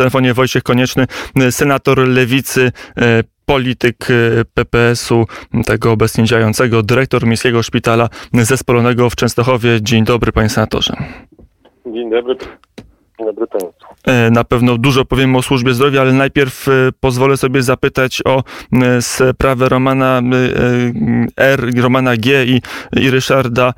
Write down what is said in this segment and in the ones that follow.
telefonie Wojciech Konieczny, senator Lewicy, polityk PPS-u, tego obecnie działającego, dyrektor Miejskiego Szpitala Zespolonego w Częstochowie. Dzień dobry, panie senatorze. Dzień dobry. Dzień dobry Państwu. E, na pewno dużo powiemy o służbie zdrowia, ale najpierw e, pozwolę sobie zapytać o e, sprawę Romana R, Romana G i, i Ryszarda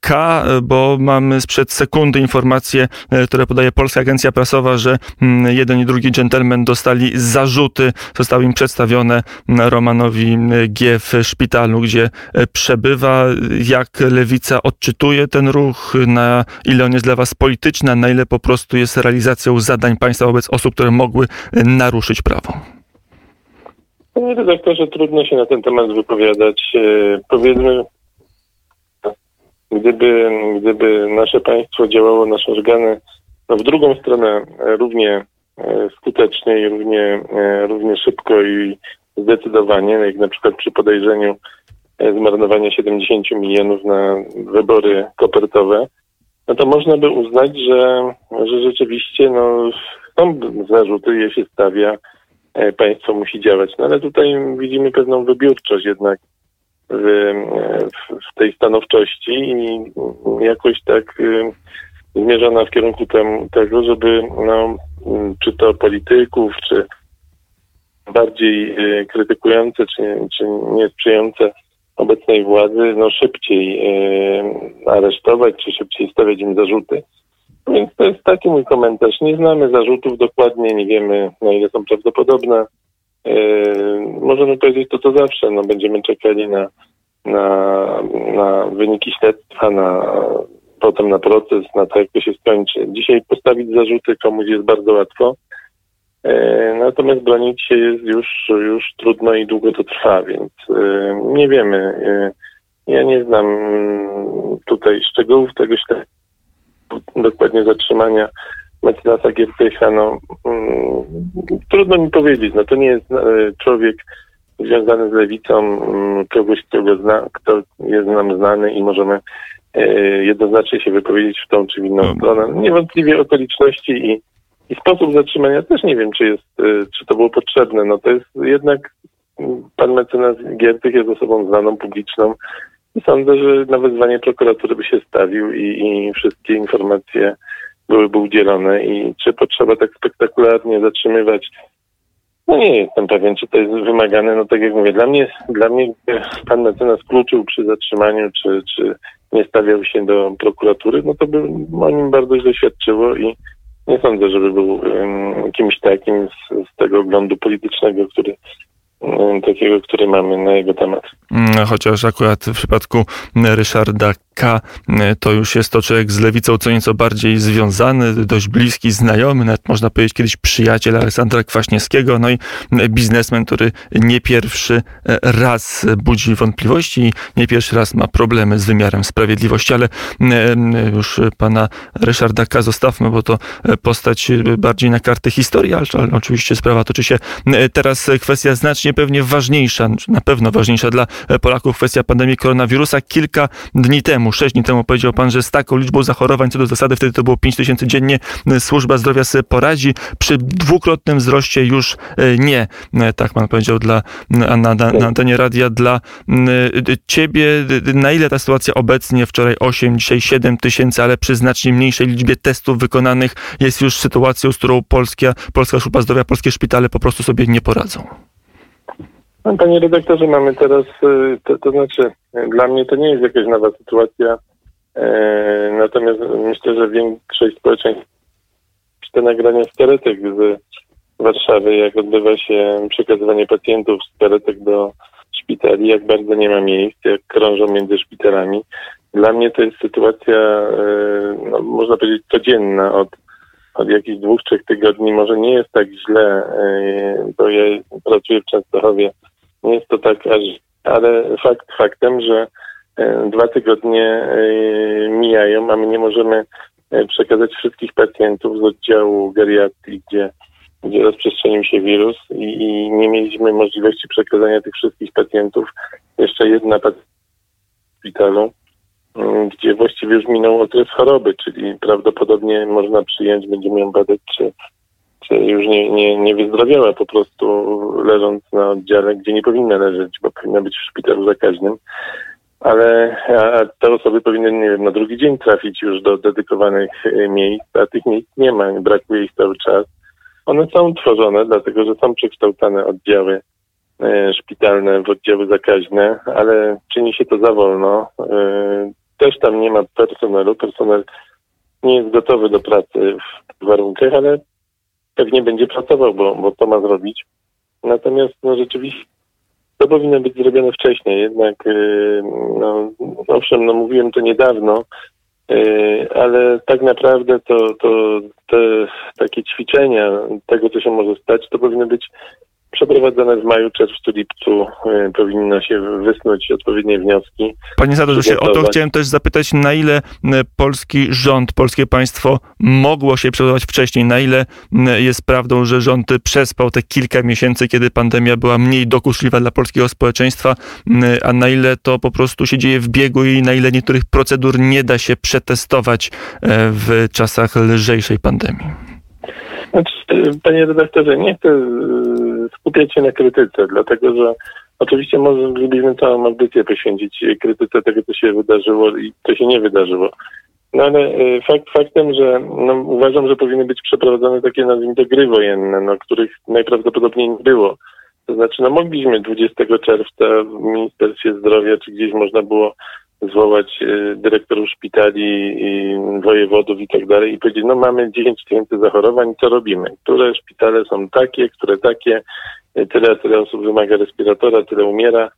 K, bo mamy sprzed sekundy informacje, które podaje Polska Agencja Prasowa, że jeden i drugi dżentelmen dostali zarzuty, zostały im przedstawione Romanowi G w szpitalu, gdzie przebywa. Jak lewica odczytuje ten ruch, na ile on jest dla was polityczny, na ile po prostu jest realizacją zadań państwa wobec osób, które mogły naruszyć prawo? Panie redaktorze, trudno się na ten temat wypowiadać. E, powiedzmy, gdyby, gdyby nasze państwo działało, nasze organy no w drugą stronę równie e, skutecznie i równie, e, równie szybko i zdecydowanie, jak na przykład przy podejrzeniu zmarnowania 70 milionów na wybory kopertowe, no to można by uznać, że, że rzeczywiście no, są zarzuty, je się stawia, e, państwo musi działać. No ale tutaj widzimy pewną wybiórczość jednak w, w tej stanowczości i jakoś tak y, zmierzona w kierunku tem, tego, żeby no, czy to polityków, czy bardziej y, krytykujące, czy, czy niesprzyjające obecnej władzy no, szybciej e, aresztować, czy szybciej stawiać im zarzuty. Więc to jest taki mój komentarz. Nie znamy zarzutów dokładnie, nie wiemy na ile są prawdopodobne. E, możemy powiedzieć to co zawsze, no, będziemy czekali na, na, na wyniki śledztwa, na, potem na proces, na to jak to się skończy. Dzisiaj postawić zarzuty komuś jest bardzo łatwo. E, natomiast bronić się jest już, już trudno i długo to trwa, więc e, nie wiemy. E, ja nie znam tutaj szczegółów tego śledztwa, dokładnie zatrzymania mecenasa Giertycha. No, mm, trudno mi powiedzieć. No, to nie jest człowiek związany z lewicą, mm, kogoś, kogo zna, kto jest nam znany i możemy jednoznacznie się wypowiedzieć w tą czy w inną stronę. Niewątpliwie okoliczności i i sposób zatrzymania też nie wiem, czy jest, y, czy to było potrzebne. No to jest jednak mm, pan mecenas Giertych jest osobą znaną, publiczną i sądzę, że na wezwanie prokuratury by się stawił i, i wszystkie informacje byłyby udzielone i czy potrzeba tak spektakularnie zatrzymywać no nie jestem pewien, czy to jest wymagane. No tak jak mówię, dla mnie, dla mnie pan mecenas kluczył przy zatrzymaniu, czy, czy nie stawiał się do prokuratury, no to by o nim bardzo źle świadczyło i nie sądzę, żeby był um, kimś takim z, z tego oglądu politycznego, który takiego, który mamy na jego temat. Mm, chociaż akurat w przypadku Ryszarda K. to już jest to człowiek z lewicą co nieco bardziej związany, dość bliski, znajomy, nawet można powiedzieć kiedyś przyjaciel Aleksandra Kwaśniewskiego, no i biznesmen, który nie pierwszy raz budzi wątpliwości i nie pierwszy raz ma problemy z wymiarem sprawiedliwości, ale już pana Ryszarda K. zostawmy, bo to postać bardziej na kartę historii, ale oczywiście sprawa toczy się teraz kwestia znacznie znacznie pewnie ważniejsza, na pewno ważniejsza dla Polaków kwestia pandemii koronawirusa. Kilka dni temu, sześć dni temu powiedział pan, że z taką liczbą zachorowań co do zasady, wtedy to było 5 tysięcy dziennie, służba zdrowia sobie poradzi. Przy dwukrotnym wzroście już e, nie. E, tak pan powiedział dla, na, na, na antenie radia. Dla ciebie, na ile ta sytuacja obecnie, wczoraj 8, dzisiaj 7 tysięcy, ale przy znacznie mniejszej liczbie testów wykonanych jest już sytuacją, z którą Polska, Polska Służba Zdrowia, polskie szpitale po prostu sobie nie poradzą? No, panie redaktorze, mamy teraz, y, to, to znaczy, dla mnie to nie jest jakaś nowa sytuacja, e, natomiast myślę, że większość społeczeństwa te nagrania z karetek z Warszawy, jak odbywa się przekazywanie pacjentów z karetek do szpitali, jak bardzo nie ma miejsc, jak krążą między szpitalami. Dla mnie to jest sytuacja, e, no, można powiedzieć, codzienna od od jakichś dwóch, trzech tygodni może nie jest tak źle, e, bo ja pracuję w Częstochowie nie jest to tak aż, ale fakt faktem, że e, dwa tygodnie e, mijają, a my nie możemy e, przekazać wszystkich pacjentów z oddziału geriatrii, gdzie, gdzie rozprzestrzenił się wirus i, i nie mieliśmy możliwości przekazania tych wszystkich pacjentów. Jeszcze jedna pacjentka w szpitalu, gdzie właściwie już minął okres choroby, czyli prawdopodobnie można przyjąć, będziemy ją badać, czy już nie, nie, nie wyzdrowiała po prostu leżąc na oddziale, gdzie nie powinna leżeć, bo powinna być w szpitalu zakaźnym. Ale a te osoby powinny, nie wiem, na drugi dzień trafić już do dedykowanych e, miejsc, a tych miejsc nie ma, brakuje ich cały czas. One są tworzone, dlatego że są przekształcane oddziały e, szpitalne w oddziały zakaźne, ale czyni się to za wolno. E, też tam nie ma personelu. Personel nie jest gotowy do pracy w warunkach, ale pewnie będzie pracował, bo, bo to ma zrobić. Natomiast no rzeczywiście to powinno być zrobione wcześniej. Jednak, yy, no, owszem, no mówiłem to niedawno, yy, ale tak naprawdę to, to te takie ćwiczenia tego, co się może stać, to powinno być przeprowadzone w maju, czerwcu, lipcu y, powinno się wysnuć odpowiednie wnioski. Panie Sadorze, o to chciałem też zapytać, na ile y, polski rząd, polskie państwo mogło się przygotować wcześniej, na ile y, jest prawdą, że rząd przespał te kilka miesięcy, kiedy pandemia była mniej dokuczliwa dla polskiego społeczeństwa, a na ile to po prostu się dzieje w biegu i na ile niektórych procedur nie da się przetestować w czasach lżejszej pandemii? Znaczy, panie redaktorze, nie chcę skupiać się na krytyce, dlatego że oczywiście moglibyśmy całą audycję poświęcić krytyce tego, co się wydarzyło i co się nie wydarzyło. No ale e, fakt faktem, że no, uważam, że powinny być przeprowadzone takie, nazwijmy gry wojenne, no, których najprawdopodobniej nie było. To znaczy, no mogliśmy 20 czerwca w Ministerstwie Zdrowia, czy gdzieś można było zwołać y, dyrektorów szpitali wojewodów i tak dalej i powiedzieć, no mamy 10 tysięcy zachorowań, co robimy? Które szpitale są takie, które takie, y, tyle, tyle osób wymaga respiratora, tyle umiera,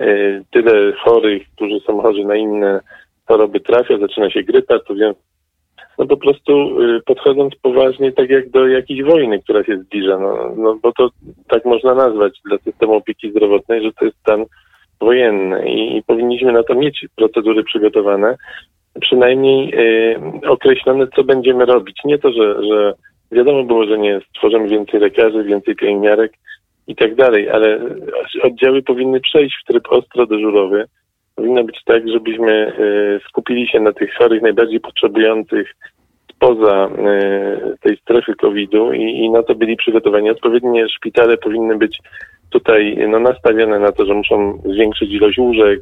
y, tyle chorych, którzy są chorzy na inne choroby trafia, zaczyna się grypa, to więc no po prostu podchodząc poważnie tak jak do jakiejś wojny, która się zbliża, no, no bo to tak można nazwać dla systemu opieki zdrowotnej, że to jest stan wojenne i, i powinniśmy na to mieć procedury przygotowane, przynajmniej y, określone, co będziemy robić. Nie to, że, że wiadomo było, że nie stworzymy więcej lekarzy, więcej pielęgniarek i tak dalej, ale oddziały powinny przejść w tryb ostro dyżurowy. Powinno być tak, żebyśmy y, skupili się na tych chorych, najbardziej potrzebujących spoza y, tej strefy COVID-u i, i na to byli przygotowani. Odpowiednie szpitale powinny być tutaj no, nastawione na to, że muszą zwiększyć ilość łóżek.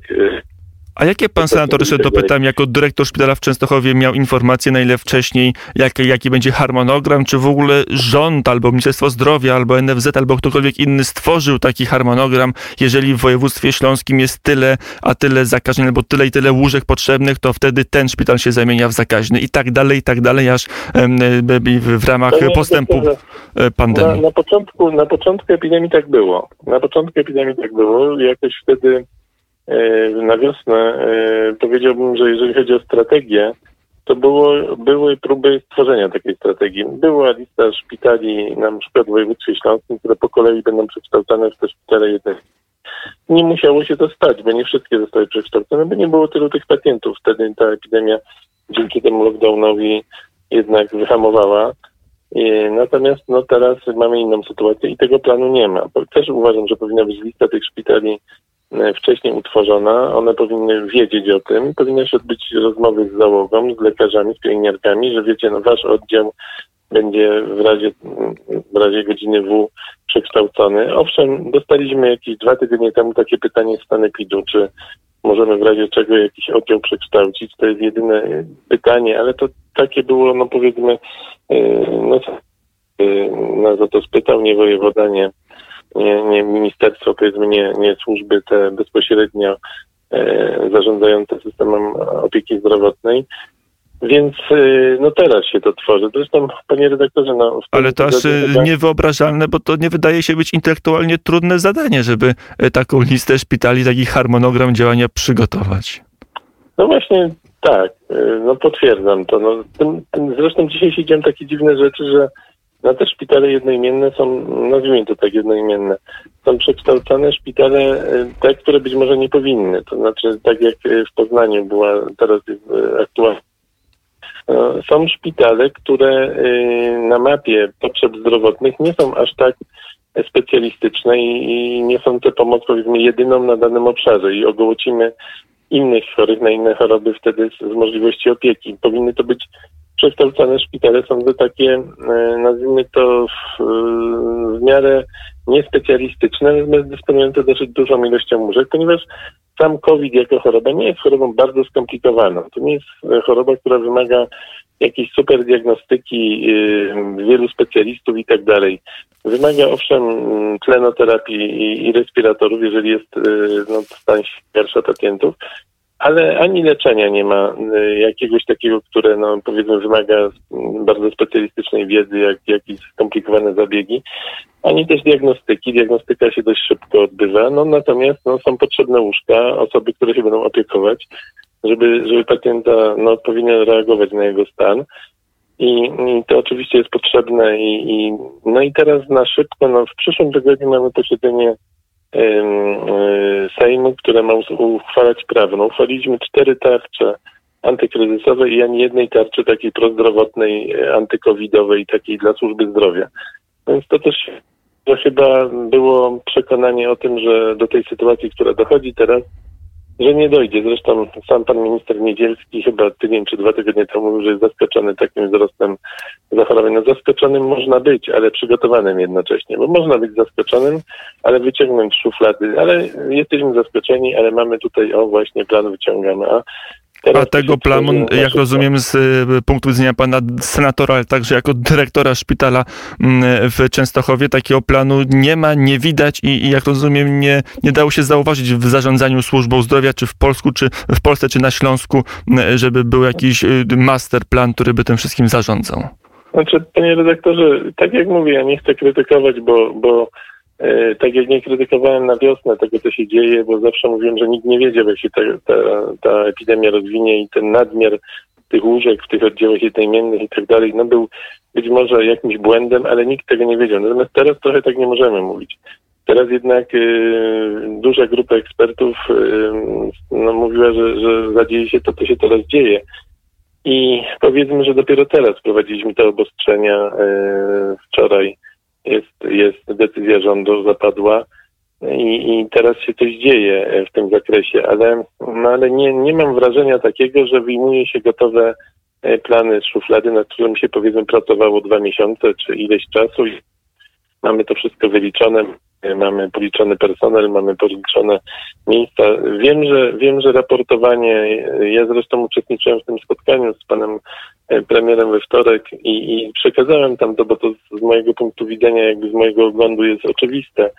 A jakie pan senator, jeszcze dopytam, jako dyrektor szpitala w Częstochowie miał informacje na ile wcześniej, jak, jaki będzie harmonogram, czy w ogóle rząd, albo Ministerstwo Zdrowia, albo NFZ, albo ktokolwiek inny stworzył taki harmonogram, jeżeli w województwie śląskim jest tyle, a tyle zakażeń, albo tyle i tyle łóżek potrzebnych, to wtedy ten szpital się zamienia w zakaźny i tak dalej, i tak dalej, aż w ramach postępu e, pandemii. Na, na, początku, na początku epidemii tak było. Na początku epidemii tak było. Jakoś wtedy na wiosnę, e, powiedziałbym, że jeżeli chodzi o strategię, to było, były próby stworzenia takiej strategii. Była lista szpitali, na przykład w województwie śląskim, które po kolei będą przekształcane w te szpitale jedne. Nie musiało się to stać, bo nie wszystkie zostały przekształcone, bo nie było tylu tych pacjentów. Wtedy ta epidemia dzięki temu lockdownowi jednak wyhamowała. E, natomiast no, teraz mamy inną sytuację i tego planu nie ma. Też uważam, że powinna być lista tych szpitali E, wcześniej utworzona, one powinny wiedzieć o tym, powinny się odbyć rozmowy z załogą, z lekarzami, z pielęgniarkami, że wiecie, no wasz oddział będzie w razie, w razie godziny W przekształcony. Owszem, dostaliśmy jakieś dwa tygodnie temu takie pytanie z sanepidu, czy możemy w razie czego jakiś oddział przekształcić. To jest jedyne pytanie, ale to takie było, no powiedzmy, e, no, e, nas o to spytał, nie wojewoda, nie nie, nie ministerstwo, powiedzmy nie, nie służby te bezpośrednio e, zarządzające systemem opieki zdrowotnej. Więc e, no teraz się to tworzy. Zresztą, panie redaktorze, no... Ale to aż e, niewyobrażalne, bo to nie wydaje się być intelektualnie trudne zadanie, żeby e, taką listę szpitali, taki harmonogram działania przygotować. No właśnie tak, no potwierdzam to. No, tym, tym, zresztą dzisiaj się dzieją takie dziwne rzeczy, że no te szpitale jednoimienne są, nazwijmy to tak jednoimienne, są przekształcane szpitale e, te, które być może nie powinny. To znaczy, tak jak e, w Poznaniu była teraz e, aktualna. Są szpitale, które na mapie potrzeb zdrowotnych nie są aż tak specjalistyczne i nie są te pomoc powiedzmy jedyną na danym obszarze i ogołocimy innych chorych na inne choroby wtedy z możliwości opieki. Powinny to być przekształcane szpitale są to takie, e, nazwijmy to w, w miarę niespecjalistyczne, natomiast dysponujące dosyć dużą ilością łóżek, ponieważ sam COVID jako choroba nie jest chorobą bardzo skomplikowaną. To nie jest choroba, która wymaga jakiejś super diagnostyki wielu specjalistów i tak dalej. Wymaga owszem tlenoterapii i, respiratorów, jeżeli jest no, stan świersza pacjentów, ale ani leczenia nie ma y, jakiegoś takiego, które no, powiedzmy wymaga bardzo specjalistycznej wiedzy, jak jakieś skomplikowane zabiegi, ani też diagnostyki. Diagnostyka się dość szybko odbywa, no natomiast no, są potrzebne łóżka, osoby, które się będą opiekować, żeby, żeby pacjenta no, powinien reagować na jego stan. I, I, to oczywiście jest potrzebne i, i no i teraz na szybko, no w przyszłym tygodniu mamy posiedzenie Sejmu, które ma uchwalać prawo. No, uchwaliliśmy cztery tarcze antykryzysowe i ani jednej tarczy takiej prozdrowotnej, e, antykowidowej, takiej dla służby zdrowia. Więc to też to chyba było przekonanie o tym, że do tej sytuacji, która dochodzi teraz, że nie dojdzie. Zresztą sam pan minister Niedzielski chyba tydzień czy dwa tygodnie temu mówił, że jest zaskoczony takim wzrostem zachorowań. No zaskoczonym można być, ale przygotowanym jednocześnie, bo można być zaskoczonym, ale wyciągnąć szuflady, ale jesteśmy zaskoczeni, ale mamy tutaj, o właśnie, plan wyciągamy, a Teraz A tego planu, jak rozumiem, z y, punktu widzenia pana senatora, ale także jako dyrektora szpitala mm, w Częstochowie, takiego planu nie ma, nie widać i, i jak rozumiem, nie, nie dało się zauważyć w zarządzaniu służbą zdrowia, czy w Polsku, czy w Polsce, czy na Śląsku, mm, żeby był jakiś y, master plan, który by tym wszystkim zarządzał. Znaczy, panie redaktorze, tak jak mówię, ja nie chcę krytykować, bo, bo tak jak nie krytykowałem na wiosnę tego, co się dzieje, bo zawsze mówiłem, że nikt nie wiedział, jak się ta, ta, ta epidemia rozwinie i ten nadmiar tych łóżek w tych oddziałach jednoimiennych i tak dalej, no był być może jakimś błędem, ale nikt tego nie wiedział. Natomiast teraz trochę tak nie możemy mówić. Teraz jednak y, duża grupa ekspertów y, no, mówiła, że, że zadzieje się to, co się teraz dzieje. I powiedzmy, że dopiero teraz prowadziliśmy te obostrzenia y, wczoraj jest, jest decyzja rządu zapadła i, i teraz się coś dzieje w tym zakresie, ale, no ale nie, nie mam wrażenia takiego, że wyjmuje się gotowe e, plany z szuflady, nad którym się powiedzmy pracowało dwa miesiące czy ileś czasu. I mamy to wszystko wyliczone, mamy policzony personel, mamy policzone miejsca. Wiem, że wiem, że raportowanie, ja zresztą uczestniczyłem w tym spotkaniu z panem e, premierem we wtorek i, i przekazałem tam to, bo to z mojego punktu widzenia, jakby z mojego oglądu jest oczywiste,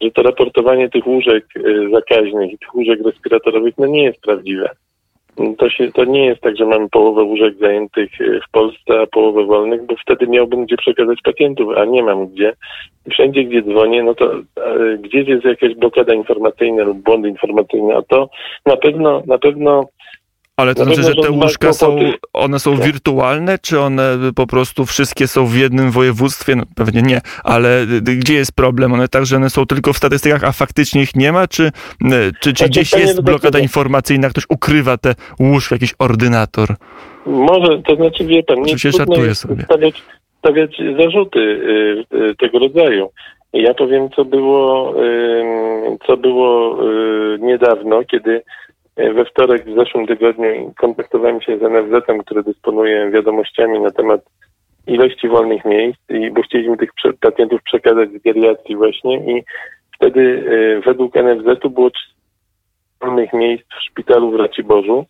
że to raportowanie tych łóżek e, zakaźnych i tych łóżek respiratorowych no nie jest prawdziwe. To, się, to nie jest tak, że mamy połowę łóżek zajętych e, w Polsce, a połowę wolnych, bo wtedy miałbym gdzie przekazać pacjentów, a nie mam gdzie. Wszędzie, gdzie dzwonię, no to e, gdzieś jest jakaś blokada informacyjna lub błądy informacyjne, a to na pewno, na pewno ale to znaczy, że te łóżka są, one są wirtualne, czy one po prostu wszystkie są w jednym województwie? No, pewnie nie, ale gdzie jest problem? One także one są tylko w statystykach, a faktycznie ich nie ma? Czy, czy, czy znaczy, gdzieś jest blokada informacyjna, ktoś ukrywa te łóżka, jakiś ordynator? Może, to znaczy wie pan, nie trudno sobie. Stawiać, stawiać zarzuty y, y, tego rodzaju. Ja powiem, co było, y, co było y, niedawno, kiedy we wtorek w zeszłym tygodniu kontaktowałem się z NFZ-em, który dysponuje wiadomościami na temat ilości wolnych miejsc i bo chcieliśmy tych pacjentów przekazać z geriatrii właśnie i wtedy y, według NFZ-u było wolnych miejsc w szpitalu w Raciborzu,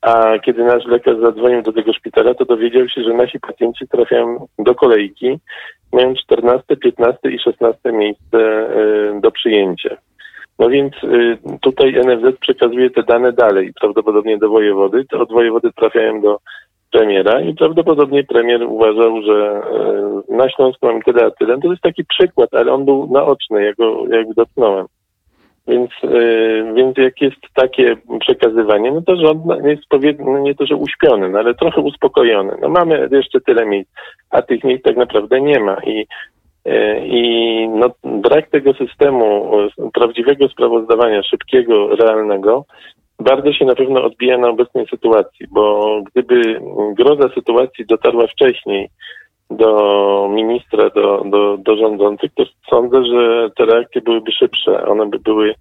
a kiedy nasz lekarz zadzwonił do tego szpitala, to dowiedział się, że nasi pacjenci trafiają do kolejki, mają 14, 15 i 16 miejsce y, do przyjęcia. No więc y, tutaj NFZ przekazuje te dane dalej, prawdopodobnie do wojewody. To od wojewody trafiają do premiera i prawdopodobnie premier uważał, że y, na Śląsku mamy tyle a tyle. To jest taki przykład, ale on był naoczny, ja go jakby dotknąłem. Więc, y, więc jak jest takie przekazywanie, no to rząd jest powiedzmy, nie to, że uśpiony, no ale trochę uspokojony. No mamy jeszcze tyle miejsc, a tych miejsc tak naprawdę nie ma. I I no, brak tego systemu prawdziwego sprawozdawania, szybkiego, realnego, bardzo się na pewno odbija na obecnej sytuacji, bo gdyby groza sytuacji dotarła wcześniej do ministra, do, do, do rządzących, to sądzę, że te reakcje byłyby szybsze. One by były,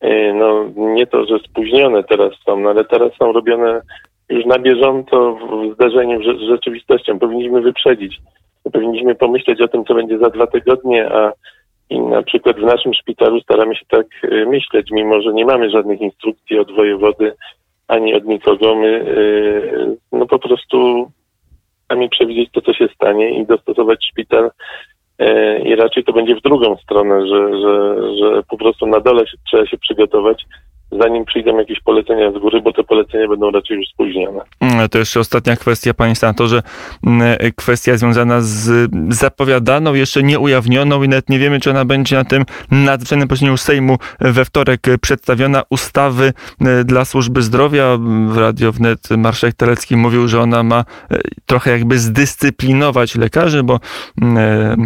e, no nie to, że spóźnione teraz są, no, ale teraz są robione już na bieżąco w zdarzeniu z rzeczywistością. Powinniśmy wyprzedzić. Powinniśmy pomyśleć o tym, co będzie za dwa tygodnie, a i na przykład w naszym szpitalu staramy się tak y, myśleć, mimo że nie mamy żadnych instrukcji od wojewody ani od nikogo. My y, no po prostu sami przewidzieć to, co się stanie i dostosować szpital y, i raczej to będzie w drugą stronę, że, że, że po prostu na dole trzeba się przygotować zanim przyjdą jakieś polecenia z góry, bo te polecenia będą raczej już spóźnione. Mm, to jeszcze ostatnia kwestia, panie senatorze, mm, kwestia związana z zapowiadaną, jeszcze nie ujawnioną i nawet nie wiemy, czy ona będzie na tym nadzwyczajnym posiedzeniu Sejmu we wtorek przedstawiona ustawy mm, dla służby zdrowia. W Radio Wnet marszałek Telecki mówił, że ona ma e, trochę jakby zdyscyplinować lekarzy, bo e,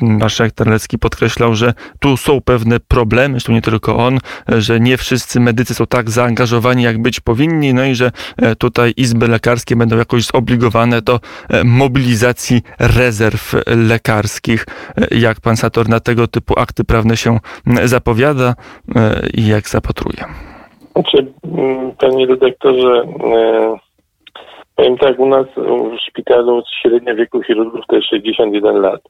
marszałek Telecki podkreślał, że tu są pewne problemy, zresztą nie tylko on, że nie wszyscy medycy są tak zaangażowani, jak być powinni, no i że e, tutaj izby lekarskie będą jakoś zobligowane do e, mobilizacji rezerw lekarskich. E, jak pan Sator na tego typu akty prawne się zapowiada i jak zapatruje? Znaczy, panie redaktorze, powiem tak, u nas w szpitalu średnia wieku chirurgów to jest 61 lat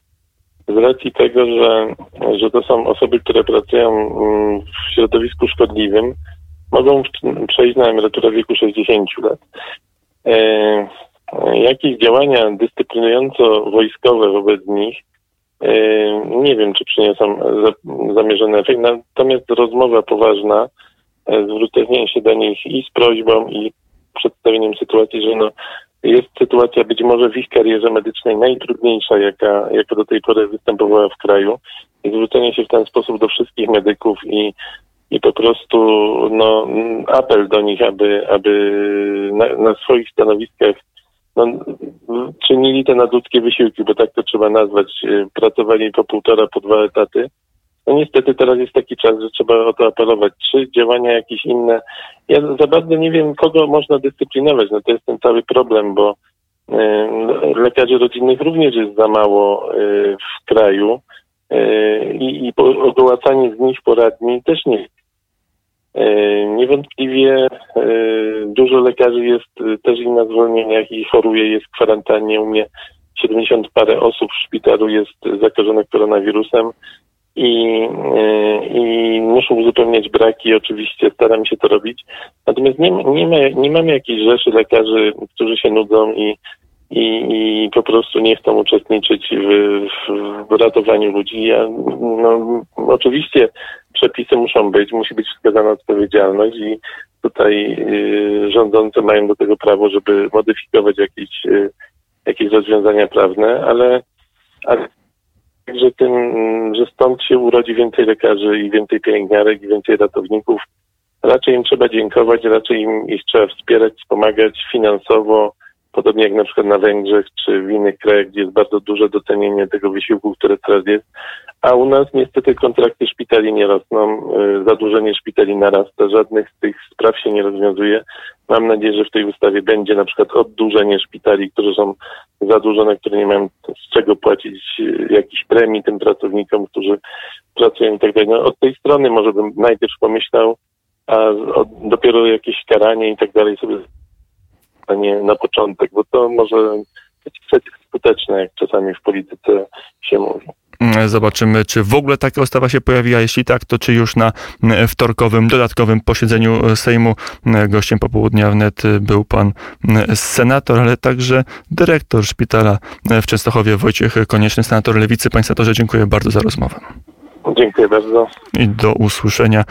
z racji tego, że, że to są osoby, które pracują mm, w środowisku szkodliwym, mogą przejść na emeryturę w wieku 60 lat. E, jakieś działania dyscyplinująco-wojskowe wobec nich e, nie wiem, czy przyniosą za, zamierzony efekt, natomiast rozmowa poważna, e, zwrócenie się do nich i z prośbą, i przedstawieniem sytuacji, że no, jest sytuacja być może w ich karierze medycznej najtrudniejsza, jaka, jaka do tej pory występowała w kraju. I zwrócenie się w ten sposób do wszystkich medyków i, i po prostu no, apel do nich, aby, aby na, na swoich stanowiskach no, czynili te nadludzkie wysiłki, bo tak to trzeba nazwać. Pracowali po półtora, po dwa etaty no niestety teraz jest taki czas, że trzeba o to apelować. Czy działania jakieś inne? Ja za bardzo nie wiem, kogo można dyscyplinować. No to jest ten cały problem, bo y, lekarzy rodzinnych również jest za mało y, w kraju y, i, ogołacanie z nich poradni też nie. Y, niewątpliwie y, dużo lekarzy jest też i na zwolnieniach i choruje, jest w kwarantannie. U mnie 70 parę osób w szpitalu jest zakażonych koronawirusem i, e, i muszą uzupełniać braki. Oczywiście staram się to robić. Natomiast nie, nie, ma, nie mamy jakiejś rzeszy lekarzy, którzy się nudzą i, i, i po prostu nie chcą uczestniczyć w, w, w ratowaniu ludzi. Ja, no, oczywiście przepisy muszą być, musi być wskazana odpowiedzialność i tutaj y, rządzący mają do tego prawo, żeby modyfikować jakieś, y, jakieś rozwiązania prawne, ale, ale że tym, że stąd się urodzi więcej lekarzy i więcej pielęgniarek i więcej ratowników. Raczej im trzeba dziękować, raczej im ich trzeba wspierać, wspomagać finansowo, podobnie jak na przykład na Węgrzech czy w innych krajach, gdzie jest bardzo duże docenienie tego wysiłku, które teraz jest. A u nas niestety kontrakty szpitali nie rosną, y, zadłużenie szpitali narasta, żadnych z tych spraw się nie rozwiązuje. Mam nadzieję, że w tej ustawie będzie na przykład oddłużenie szpitali, które są zadłużone, które nie mają z czego płacić y, jakichś premii tym pracownikom, którzy pracują i tak dalej. No, od tej strony może bym najpierw pomyślał, a dopiero jakieś karanie i tak dalej sobie a nie na początek, bo to może być skuteczne, jak czasami w polityce się mówi. Zobaczymy, czy w ogóle taka ustawa się pojawi, a jeśli tak, to czy już na wtorkowym, dodatkowym posiedzeniu Sejmu. Gościem popołudnia wnet był pan senator, ale także dyrektor szpitala w Częstochowie Wojciech Konieczny, senator Lewicy. Panie senatorze, dziękuję bardzo za rozmowę. Dziękuję bardzo. I do usłyszenia.